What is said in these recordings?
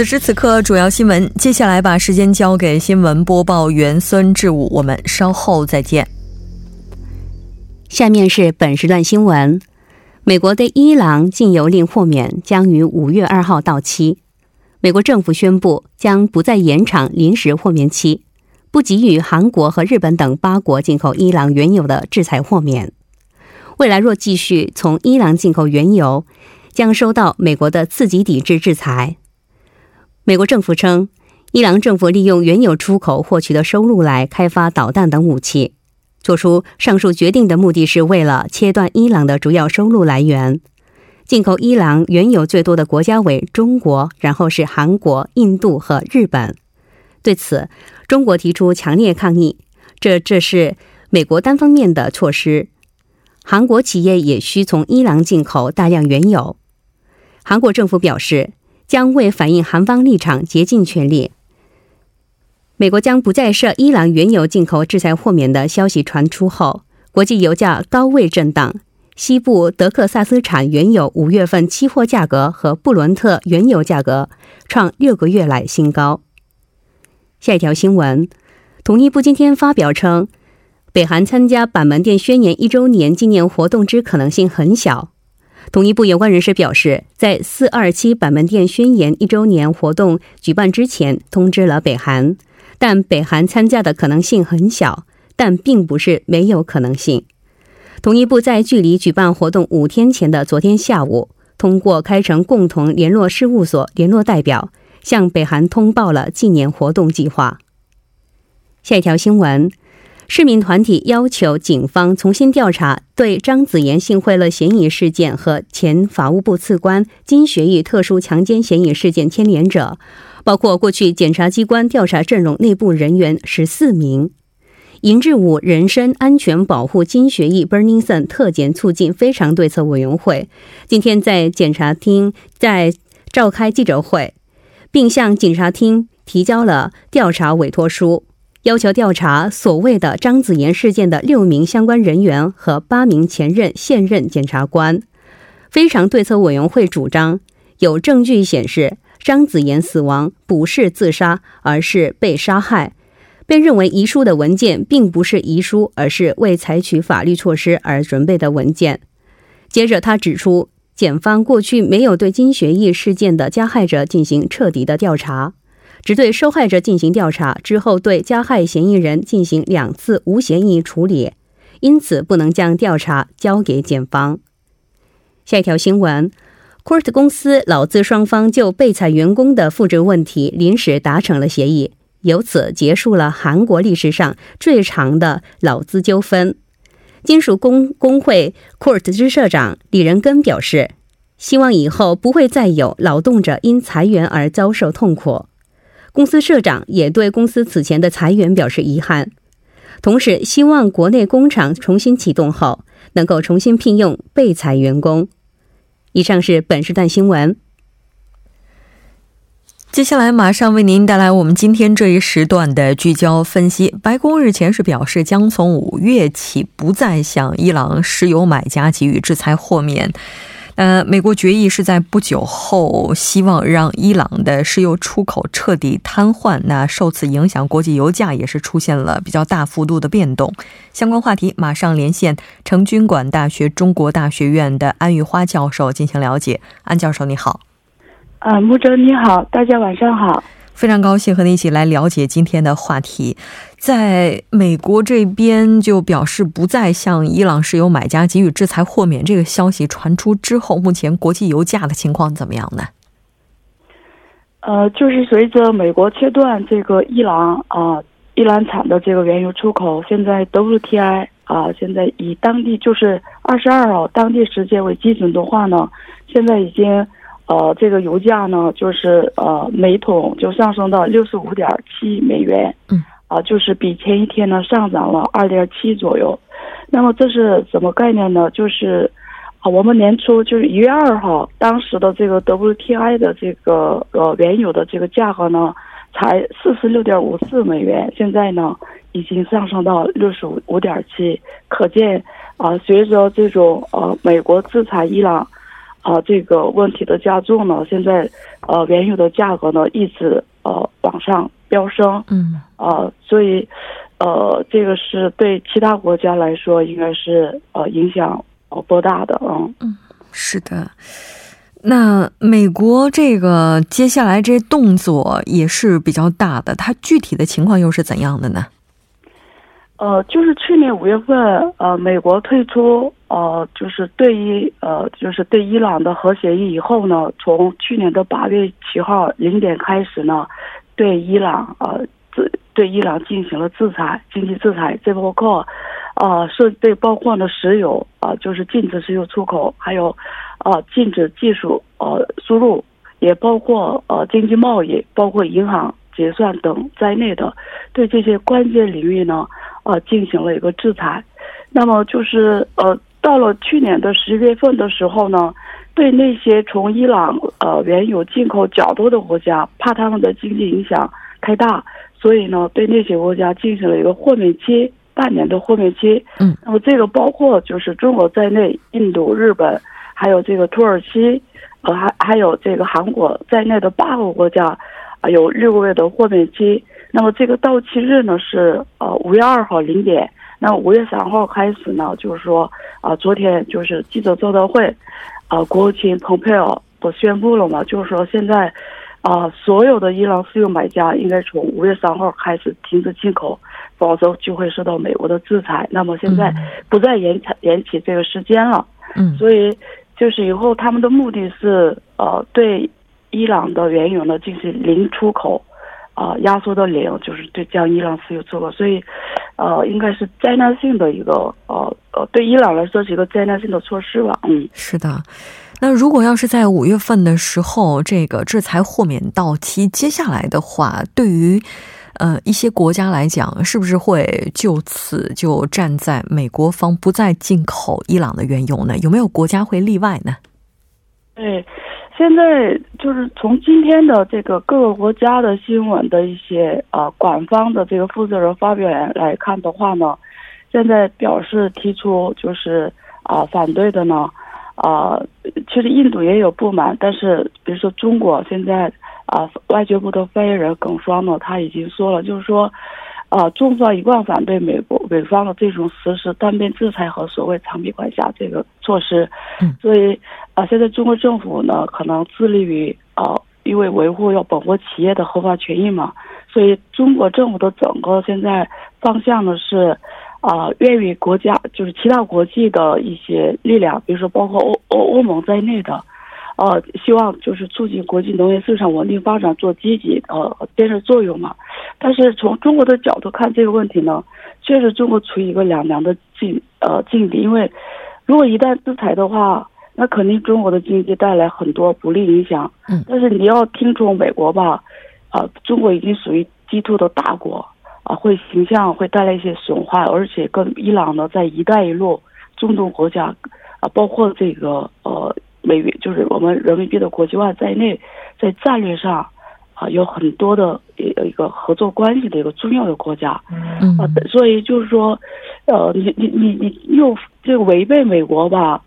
此时此刻，主要新闻。接下来把时间交给新闻播报员孙志武，我们稍后再见。下面是本时段新闻：美国对伊朗禁油令豁免将于五月二号到期。美国政府宣布将不再延长临时豁免期，不给予韩国和日本等八国进口伊朗原油的制裁豁免。未来若继续从伊朗进口原油，将受到美国的刺激抵制制裁。美国政府称，伊朗政府利用原油出口获取的收入来开发导弹等武器。做出上述决定的目的是为了切断伊朗的主要收入来源。进口伊朗原油最多的国家为中国，然后是韩国、印度和日本。对此，中国提出强烈抗议，这这是美国单方面的措施。韩国企业也需从伊朗进口大量原油。韩国政府表示。将为反映韩方立场竭尽全力。美国将不再设伊朗原油进口制裁豁免的消息传出后，国际油价高位震荡。西部德克萨斯产原油五月份期货价格和布伦特原油价格创六个月来新高。下一条新闻，统一部今天发表称，北韩参加板门店宣言一周年纪念活动之可能性很小。统一部有关人士表示，在四二七板门店宣言一周年活动举办之前，通知了北韩，但北韩参加的可能性很小，但并不是没有可能性。统一部在距离举办活动五天前的昨天下午，通过开城共同联络事务所联络代表，向北韩通报了纪念活动计划。下一条新闻。市民团体要求警方重新调查对张子妍性贿赂嫌疑事件和前法务部次官金学义特殊强奸嫌疑事件牵连者，包括过去检察机关调查阵容内部人员十四名。银质武人身安全保护金学义 Burningson 特检促进非常对策委员会今天在检察厅在召开记者会，并向检察厅提交了调查委托书。要求调查所谓的张子妍事件的六名相关人员和八名前任、现任检察官。非常对策委员会主张，有证据显示张子妍死亡不是自杀，而是被杀害。被认为遗书的文件并不是遗书，而是为采取法律措施而准备的文件。接着，他指出，检方过去没有对金学义事件的加害者进行彻底的调查。只对受害者进行调查之后，对加害嫌疑人进行两次无嫌疑处理，因此不能将调查交给检方。下一条新闻，Court 公司劳资双方就被裁员工的复职问题临时达成了协议，由此结束了韩国历史上最长的劳资纠纷。金属工工会 Court 支社长李仁根表示，希望以后不会再有劳动者因裁员而遭受痛苦。公司社长也对公司此前的裁员表示遗憾，同时希望国内工厂重新启动后能够重新聘用被裁员工。以上是本时段新闻。接下来马上为您带来我们今天这一时段的聚焦分析。白宫日前是表示，将从五月起不再向伊朗石油买家给予制裁豁免。呃，美国决议是在不久后，希望让伊朗的石油出口彻底瘫痪。那受此影响，国际油价也是出现了比较大幅度的变动。相关话题，马上连线成均馆大学中国大学院的安玉花教授进行了解。安教授，你好。啊，穆哲你好，大家晚上好。非常高兴和你一起来了解今天的话题。在美国这边就表示不再向伊朗石油买家给予制裁豁免，这个消息传出之后，目前国际油价的情况怎么样呢？呃，就是随着美国切断这个伊朗啊，伊朗产的这个原油出口，现在 WTI 啊，现在以当地就是二十二号当地时间为基准的话呢，现在已经。呃，这个油价呢，就是呃，每桶就上升到六十五点七美元，嗯，啊，就是比前一天呢上涨了二点七左右。那么这是什么概念呢？就是啊，我们年初就是一月二号，当时的这个 WTI 的这个呃原油的这个价格呢，才四十六点五四美元，现在呢已经上升到六十五五点七，可见啊，随着这种呃美国制裁伊朗。啊，这个问题的加重呢，现在，呃，原油的价格呢一直呃往上飙升，嗯，啊，所以，呃，这个是对其他国家来说应该是呃影响呃颇大的，嗯嗯，是的。那美国这个接下来这动作也是比较大的，它具体的情况又是怎样的呢？呃，就是去年五月份，呃，美国退出，呃，就是对于，呃，就是对伊朗的核协议以后呢，从去年的八月七号零点开始呢，对伊朗，呃，制对伊朗进行了制裁，经济制裁，这包括，呃，是对包括呢石油，啊，就是禁止石油出口，还有，呃，禁止技术，呃，输入，也包括，呃，经济贸易，包括银行结算等在内的，对这些关键领域呢。呃，进行了一个制裁，那么就是呃，到了去年的十月份的时候呢，对那些从伊朗呃原油进口较多的国家，怕他们的经济影响太大，所以呢，对那些国家进行了一个豁免期，半年的豁免期。嗯，那么这个包括就是中国在内，印度、日本，还有这个土耳其，呃，还还有这个韩国在内的八个国家，啊，有六个月的豁免期。那么这个到期日呢是呃五月二号零点，那五月三号开始呢，就是说啊，昨天就是记者招待会，啊，国务卿蓬佩奥都宣布了嘛，就是说现在啊，所有的伊朗石油买家应该从五月三号开始停止进口，否则就会受到美国的制裁。那么现在不再延长延期这个时间了，嗯，所以就是以后他们的目的是呃对伊朗的原油呢进行零出口。啊，压缩到零就是对将伊朗石油出口，所以，呃，应该是灾难性的一个，呃呃，对伊朗来说是一个灾难性的措施吧。嗯，是的。那如果要是在五月份的时候，这个制裁豁免到期，接下来的话，对于呃一些国家来讲，是不是会就此就站在美国方，不再进口伊朗的原油呢？有没有国家会例外呢？对。现在就是从今天的这个各个国家的新闻的一些呃官方的这个负责人发表来看的话呢，现在表示提出就是啊反对的呢，啊其实印度也有不满，但是比如说中国现在啊外交部的发言人耿双呢他已经说了，就是说。啊，中方一贯反对美国美方的这种实施单边制裁和所谓长臂管辖这个措施，所以啊，现在中国政府呢可能致力于啊，因为维护要本国企业的合法权益嘛，所以中国政府的整个现在方向呢是啊，愿与国家就是其他国际的一些力量，比如说包括欧欧欧盟在内的。呃，希望就是促进国际农业市场稳定发展，做积极呃建设作用嘛。但是从中国的角度看这个问题呢，确实中国处于一个两难的境呃境地。因为如果一旦制裁的话，那肯定中国的经济带来很多不利影响。嗯。但是你要听从美国吧，啊，中国已经属于 G two 的大国啊，会形象会带来一些损坏，而且跟伊朗呢，在一带一路中东国家啊，包括这个呃。美元就是我们人民币的国际化在内，在战略上啊有很多的一一个合作关系的一个重要的国家，嗯啊，所以就是说，呃，你你你你又这个违背美国吧，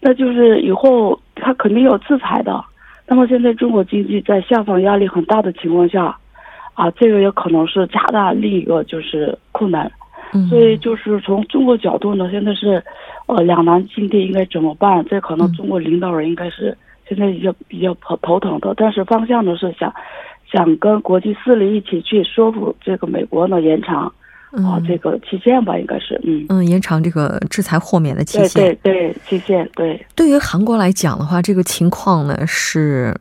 那就是以后他肯定要制裁的。那么现在中国经济在下方压力很大的情况下，啊，这个也可能是加大另一个就是困难。所以就是从中国角度呢，现在是，呃，两难境地应该怎么办？这可能中国领导人应该是现在比较比较头头疼的。但是方向呢是想，想跟国际势力一起去说服这个美国呢延长。啊，这个期限吧，应该是，嗯嗯，延长这个制裁豁免的期限，对对对，期限对。对于韩国来讲的话，这个情况呢是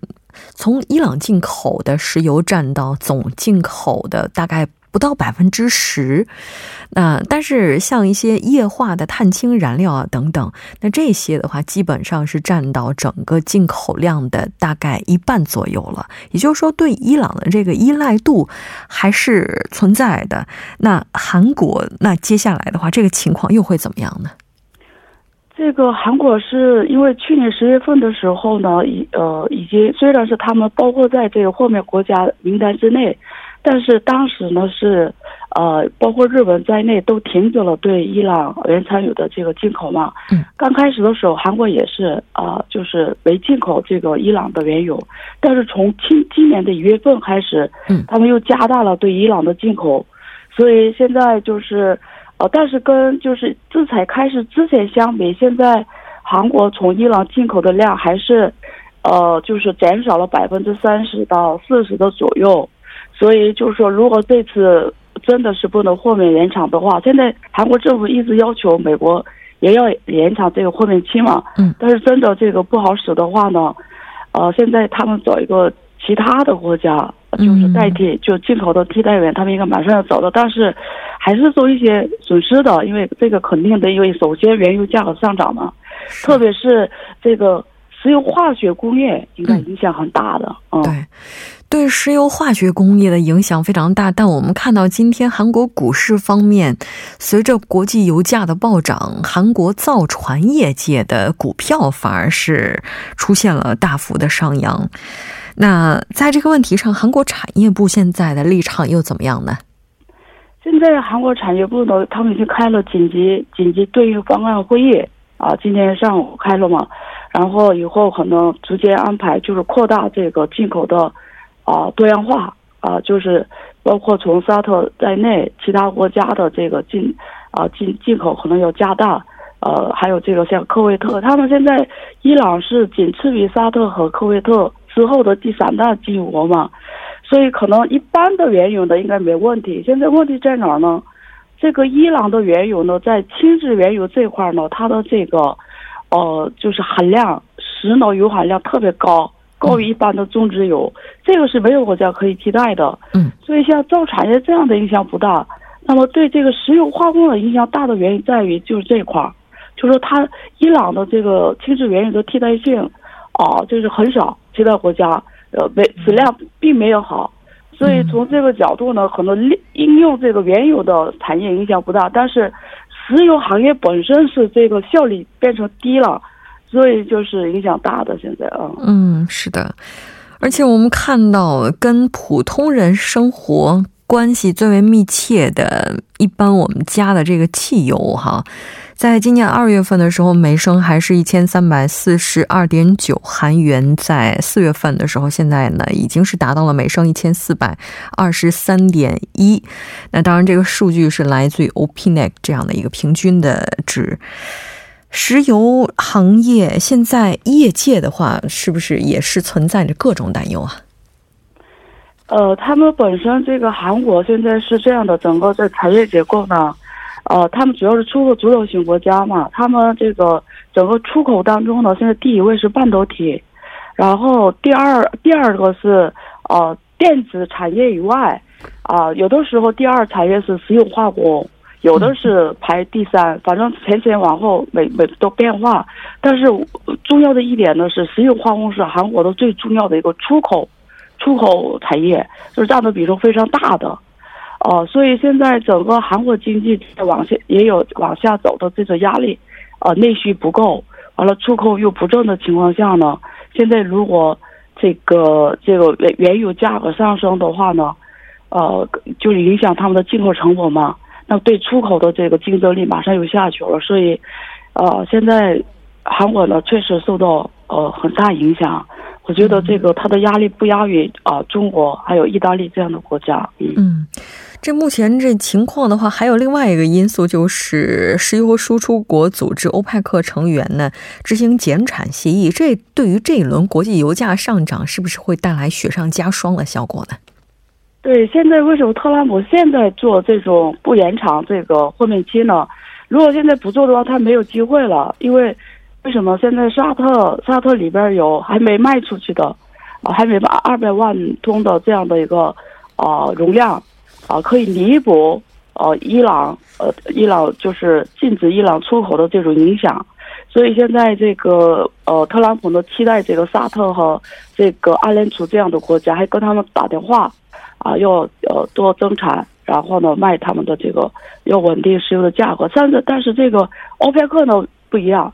从伊朗进口的石油占到总进口的大概。不到百分之十，那但是像一些液化的碳氢燃料啊等等，那这些的话基本上是占到整个进口量的大概一半左右了。也就是说，对伊朗的这个依赖度还是存在的。那韩国，那接下来的话，这个情况又会怎么样呢？这个韩国是因为去年十月份的时候呢，已呃已经虽然是他们包括在这个后面国家名单之内。但是当时呢是，呃，包括日本在内都停止了对伊朗原产油的这个进口嘛。嗯。刚开始的时候，韩国也是啊，就是没进口这个伊朗的原油。但是从今今年的一月份开始，嗯，他们又加大了对伊朗的进口。所以现在就是，呃，但是跟就是制裁开始之前相比，现在韩国从伊朗进口的量还是，呃，就是减少了百分之三十到四十的左右。所以就是说，如果这次真的是不能豁免延长的话，现在韩国政府一直要求美国也要延长这个豁免期嘛。嗯。但是真的这个不好使的话呢，呃，现在他们找一个其他的国家，就是代替就进口的替代源，他们应该马上要找到，但是还是受一些损失的，因为这个肯定得，因为首先原油价格上涨嘛，特别是这个石油化学工业应该影响很大的。嗯。对。对石油化学工业的影响非常大，但我们看到今天韩国股市方面，随着国际油价的暴涨，韩国造船业界的股票反而是出现了大幅的上扬。那在这个问题上，韩国产业部现在的立场又怎么样呢？现在韩国产业部呢，他们已经开了紧急紧急对应方案会议啊，今天上午开了嘛，然后以后可能直接安排就是扩大这个进口的。啊，多样化啊，就是包括从沙特在内，其他国家的这个进啊进进口可能要加大，呃，还有这个像科威特，他们现在伊朗是仅次于沙特和科威特之后的第三大进口国嘛，所以可能一般的原油的应该没问题。现在问题在哪儿呢？这个伊朗的原油呢，在轻质原油这块呢，它的这个呃就是含量，石油油含量特别高。高于一般的种植油，这个是没有国家可以替代的。嗯，所以像造产业这样的影响不大。那么对这个石油化工的影响大的原因在于就是这一块儿，就是说它伊朗的这个轻质原油的替代性，啊，就是很少，其他国家呃没质量并没有好。所以从这个角度呢，可能应应用这个原油的产业影响不大，但是石油行业本身是这个效率变成低了。所以就是影响大的，现在啊，嗯，是的，而且我们看到跟普通人生活关系最为密切的，一般我们加的这个汽油哈，在今年二月份的时候，每升还是一千三百四十二点九韩元，在四月份的时候，现在呢已经是达到了每升一千四百二十三点一。那当然，这个数据是来自于 OPNEC 这样的一个平均的值。石油行业现在业界的话，是不是也是存在着各种担忧啊？呃，他们本身这个韩国现在是这样的，整个这产业结构呢，呃，他们主要是出口主导型国家嘛，他们这个整个出口当中呢，现在第一位是半导体，然后第二第二个是呃电子产业以外，啊，有的时候第二产业是石油化工。有的是排第三，反正前前往后每每都变化。但是重要的一点呢是，石油化工是韩国的最重要的一个出口出口产业，就是占的比重非常大的。哦，所以现在整个韩国经济往下也有往下走的这个压力。呃，内需不够，完了出口又不振的情况下呢，现在如果这个这个原原油价格上升的话呢，呃，就影响他们的进口成本嘛。那对出口的这个竞争力马上又下去了，所以，呃，现在韩国呢确实受到呃很大影响。我觉得这个它的压力不亚于啊中国还有意大利这样的国家。嗯，这目前这情况的话，还有另外一个因素就是石油输出国组织欧派克成员呢执行减产协议，这对于这一轮国际油价上涨是不是会带来雪上加霜的效果呢？对，现在为什么特朗普现在做这种不延长这个豁免期呢？如果现在不做的话，他没有机会了，因为。为什么现在沙特沙特里边有还没卖出去的，啊，还没把二百万吨的这样的一个啊容量，啊，可以弥补呃伊朗呃伊朗就是禁止伊朗出口的这种影响，所以现在这个呃特朗普呢期待这个沙特和这个阿联酋这样的国家还跟他们打电话，啊，要呃多增产，然后呢卖他们的这个要稳定石油的价格，但是但是这个欧佩克呢不一样。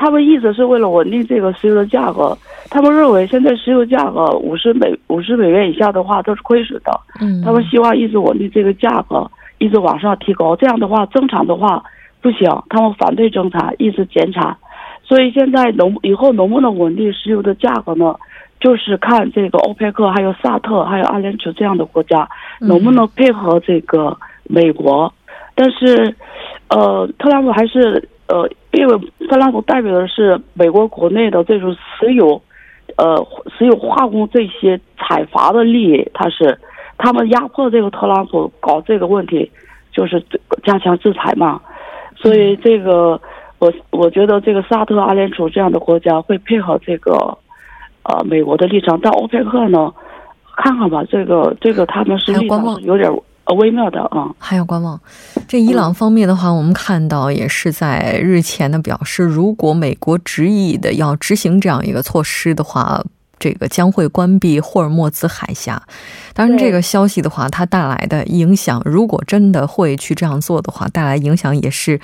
他们一直是为了稳定这个石油的价格，他们认为现在石油价格五十美五十美元以下的话都是亏损的，嗯，他们希望一直稳定这个价格，一直往上提高，这样的话增产的话不行，他们反对增产，一直减产，所以现在能以后能不能稳定石油的价格呢？就是看这个欧佩克、还有萨特、还有阿联酋这样的国家能不能配合这个美国，但是，呃，特朗普还是。呃，因为特朗普代表的是美国国内的这种石油，呃，石油化工这些采伐的利益，他是他们压迫这个特朗普搞这个问题，就是加强制裁嘛。所以这个我我觉得这个沙特、阿联酋这样的国家会配合这个呃美国的立场，但欧佩克呢，看看吧，这个这个他们是立场是有点。微妙的啊，还要观望。这伊朗方面的话，我们看到也是在日前的表示，如果美国执意的要执行这样一个措施的话，这个将会关闭霍尔木兹海峡。当然，这个消息的话，它带来的影响，如果真的会去这样做的话，带来影响也是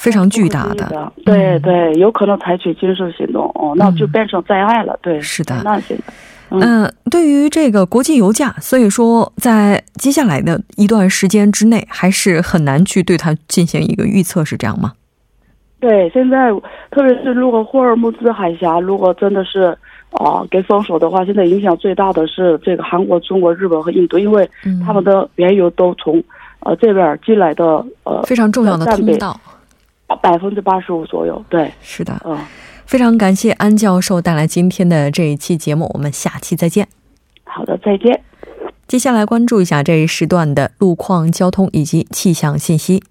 非常巨大的。对对，有可能采取军事行动哦，那就变成灾害了。对，是的，那现在。嗯，对于这个国际油价，所以说在接下来的一段时间之内，还是很难去对它进行一个预测，是这样吗？对，现在特别是如果霍尔木兹海峡如果真的是啊给封锁的话，现在影响最大的是这个韩国、中国、日本和印度，因为他们的原油都从呃这边进来的呃非常重要的通道，百分之八十五左右。对，是的，嗯。非常感谢安教授带来今天的这一期节目，我们下期再见。好的，再见。接下来关注一下这一时段的路况、交通以及气象信息。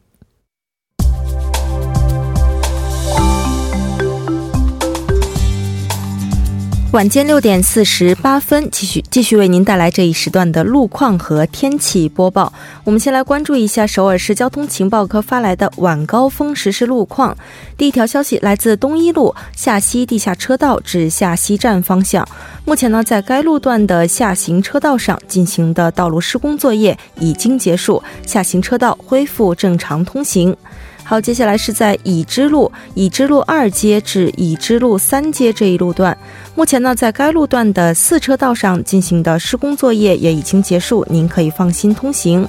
晚间六点四十八分，继续继续为您带来这一时段的路况和天气播报。我们先来关注一下首尔市交通情报科发来的晚高峰实时路况。第一条消息来自东一路下西地下车道至下西站方向，目前呢，在该路段的下行车道上进行的道路施工作业已经结束，下行车道恢复正常通行。好，接下来是在已知路已知路二街至已知路三街这一路段，目前呢，在该路段的四车道上进行的施工作业也已经结束，您可以放心通行。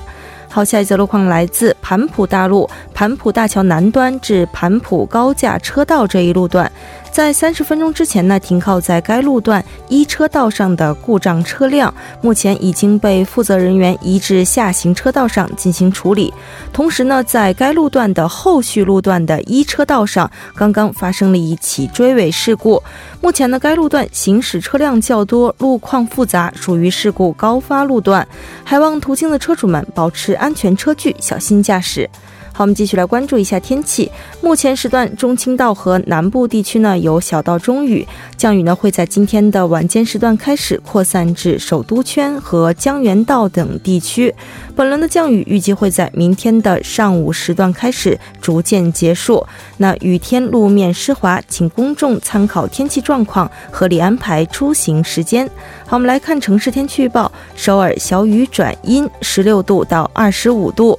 好，下一则路况来自盘浦大路盘浦大桥南端至盘浦高架车道这一路段。在三十分钟之前呢，停靠在该路段一车道上的故障车辆，目前已经被负责人员移至下行车道上进行处理。同时呢，在该路段的后续路段的一车道上，刚刚发生了一起追尾事故。目前呢，该路段行驶车辆较多，路况复杂，属于事故高发路段。还望途经的车主们保持安全车距，小心驾驶。好，我们继续来关注一下天气。目前时段，中青道和南部地区呢有小到中雨，降雨呢会在今天的晚间时段开始扩散至首都圈和江原道等地区。本轮的降雨预计会在明天的上午时段开始逐渐结束。那雨天路面湿滑，请公众参考天气状况，合理安排出行时间。好，我们来看城市天气预报：首尔小雨转阴，十六度到二十五度。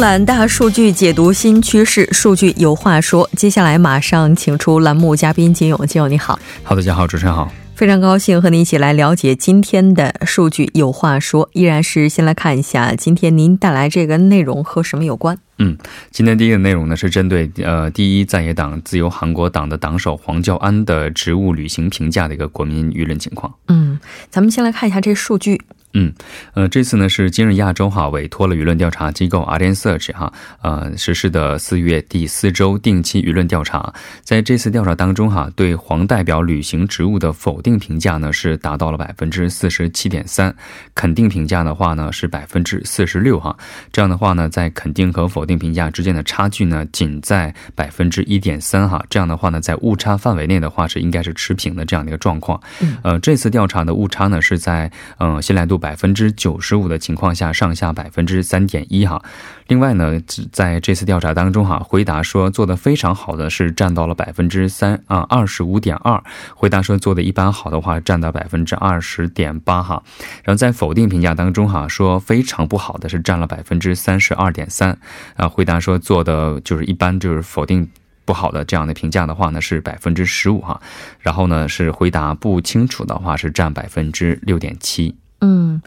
览大数据，解读新趋势，数据有话说。接下来马上请出栏目嘉宾金勇，金勇你好。好，大家好，主持人好。非常高兴和您一起来了解今天的数据有话说。依然是先来看一下今天您带来这个内容和什么有关？嗯，今天第一个内容呢是针对呃第一在野党自由韩国党的党首黄教安的职务履行评价的一个国民舆论情况。嗯，咱们先来看一下这数据。嗯，呃，这次呢是今日亚洲哈委托了舆论调查机构 Arden Search 哈，呃实施的四月第四周定期舆论调查。在这次调查当中哈，对黄代表履行职务的否定评价呢是达到了百分之四十七点三，肯定评价的话呢是百分之四十六哈。这样的话呢，在肯定和否定评价之间的差距呢仅在百分之一点三哈。这样的话呢，在误差范围内的话是应该是持平的这样的一个状况。呃，这次调查的误差呢是在嗯信赖度。百分之九十五的情况下，上下百分之三点一哈。另外呢，在这次调查当中哈，回答说做的非常好的是占到了百分之三啊二十五点二，回答说做的一般好的话占到百分之二十点八哈。然后在否定评价当中哈，说非常不好的是占了百分之三十二点三啊，回答说做的就是一般就是否定。不好的这样的评价的话呢是百分之十五哈，然后呢是回答不清楚的话是占百分之六点七。嗯，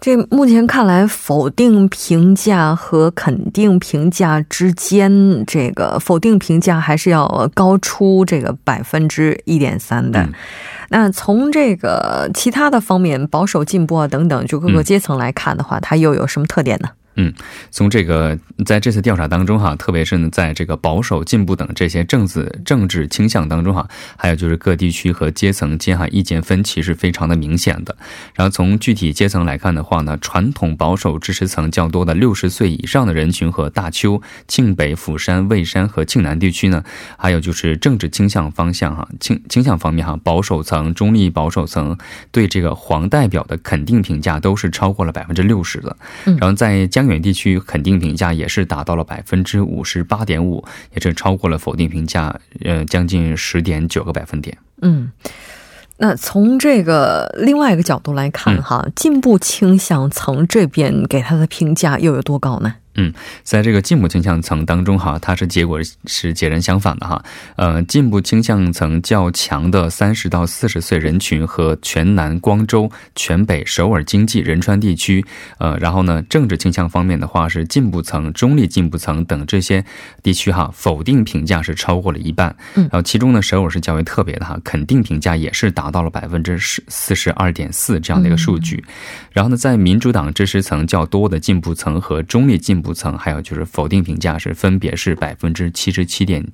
这目前看来，否定评价和肯定评价之间，这个否定评价还是要高出这个百分之一点三的。那从这个其他的方面，保守、进步啊等等，就各个阶层来看的话，它又有什么特点呢？嗯，从这个在这次调查当中哈，特别是呢，在这个保守、进步等这些政治政治倾向当中哈，还有就是各地区和阶层间哈意见分歧是非常的明显的。然后从具体阶层来看的话呢，传统保守支持层较多的六十岁以上的人群和大邱、庆北、釜山、蔚山和庆南地区呢，还有就是政治倾向方向哈倾倾向方面哈，保守层、中立保守层对这个黄代表的肯定评价都是超过了百分之六十的。然后在江。远地区肯定评价也是达到了百分之五十八点五，也是超过了否定评价，呃，将近十点九个百分点。嗯，那从这个另外一个角度来看，哈，进步倾向层这边给他的评价又有多高呢？嗯，在这个进步倾向层当中哈，它是结果是截然相反的哈。呃，进步倾向层较强的三十到四十岁人群和全南光州、全北首尔经济仁川地区，呃，然后呢，政治倾向方面的话是进步层、中立进步层等这些地区哈，否定评价是超过了一半。嗯，然后其中呢，首尔是较为特别的哈，肯定评价也是达到了百分之十四十二点四这样的一个数据。然后呢，在民主党支持层较多的进步层和中立进。步层，还有就是否定评价是分别是百分之七十七点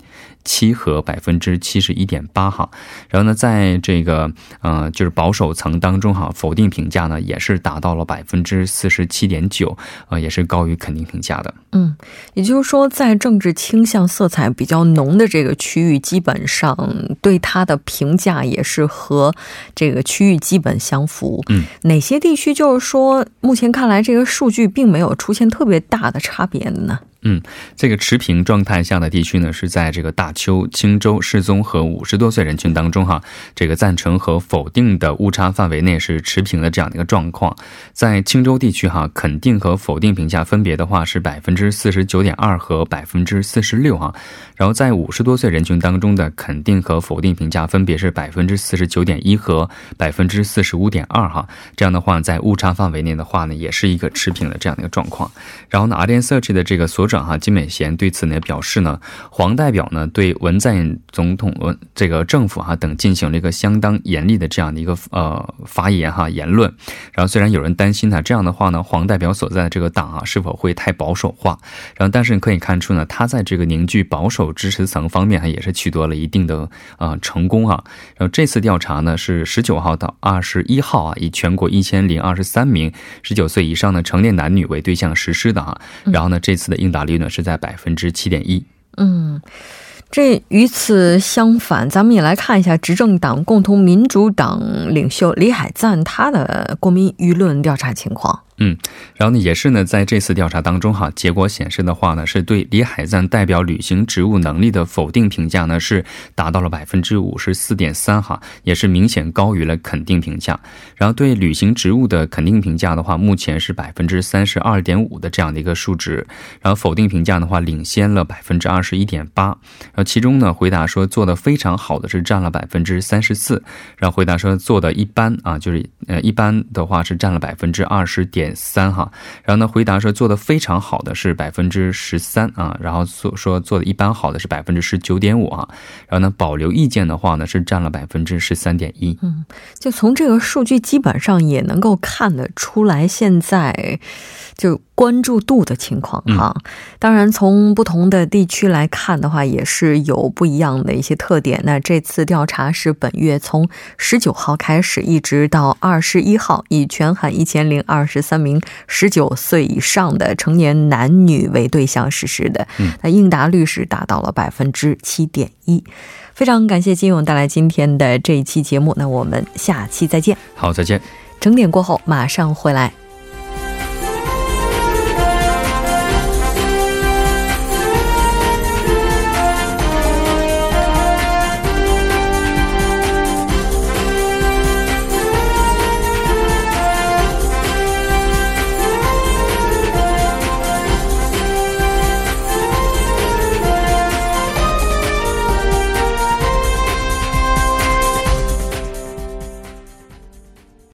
七和百分之七十一点八哈，然后呢，在这个呃就是保守层当中哈，否定评价呢也是达到了百分之四十七点九，呃也是高于肯定评价的。嗯，也就是说，在政治倾向色彩比较浓的这个区域，基本上对他的评价也是和这个区域基本相符。嗯，哪些地区就就是说目前看来这个数据并没有出现特别大的。差别呢？嗯，这个持平状态下的地区呢，是在这个大邱、青州、世宗和五十多岁人群当中哈，这个赞成和否定的误差范围内是持平的这样的一个状况。在青州地区哈，肯定和否定评价分别的话是百分之四十九点二和百分之四十六哈。然后在五十多岁人群当中的肯定和否定评价分别是百分之四十九点一和百分之四十五点二哈。这样的话，在误差范围内的话呢，也是一个持平的这样的一个状况。然后呢，阿联 search 的这个所长哈金美贤对此呢表示呢，黄代表呢对文在寅总统文这个政府哈等进行了一个相当严厉的这样的一个呃发言哈言论。然后虽然有人担心呢这样的话呢，黄代表所在的这个党啊是否会太保守化？然后但是可以看出呢，他在这个凝聚保守支持层方面哈也是取得了一定的呃成功啊。然后这次调查呢是十九号到二十一号啊，以全国一千零二十三名十九岁以上的成年男女为对象实施的啊。然后呢，这次的应答率呢。是在百分之七点一。嗯，这与此相反，咱们也来看一下执政党共同民主党领袖李海赞他的国民舆论调查情况。嗯，然后呢，也是呢，在这次调查当中哈，结果显示的话呢，是对李海赞代表履行职务能力的否定评价呢，是达到了百分之五十四点三哈，也是明显高于了肯定评价。然后对履行职务的肯定评价的话，目前是百分之三十二点五的这样的一个数值。然后否定评价的话，领先了百分之二十一点八。然后其中呢，回答说做的非常好的是占了百分之三十四，然后回答说做的一般啊，就是呃一般的话是占了百分之二十点。三哈，然后呢，回答说做的非常好的是百分之十三啊，然后做说做的一般好的是百分之十九点五啊，然后呢，保留意见的话呢是占了百分之十三点一。嗯，就从这个数据基本上也能够看得出来，现在就。关注度的情况哈，当然从不同的地区来看的话，也是有不一样的一些特点。那这次调查是本月从十九号开始，一直到二十一号，以全韩一千零二十三名十九岁以上的成年男女为对象实施的。嗯，那应答率是达到了百分之七点一。非常感谢金勇带来今天的这一期节目，那我们下期再见。好，再见。整点过后马上回来。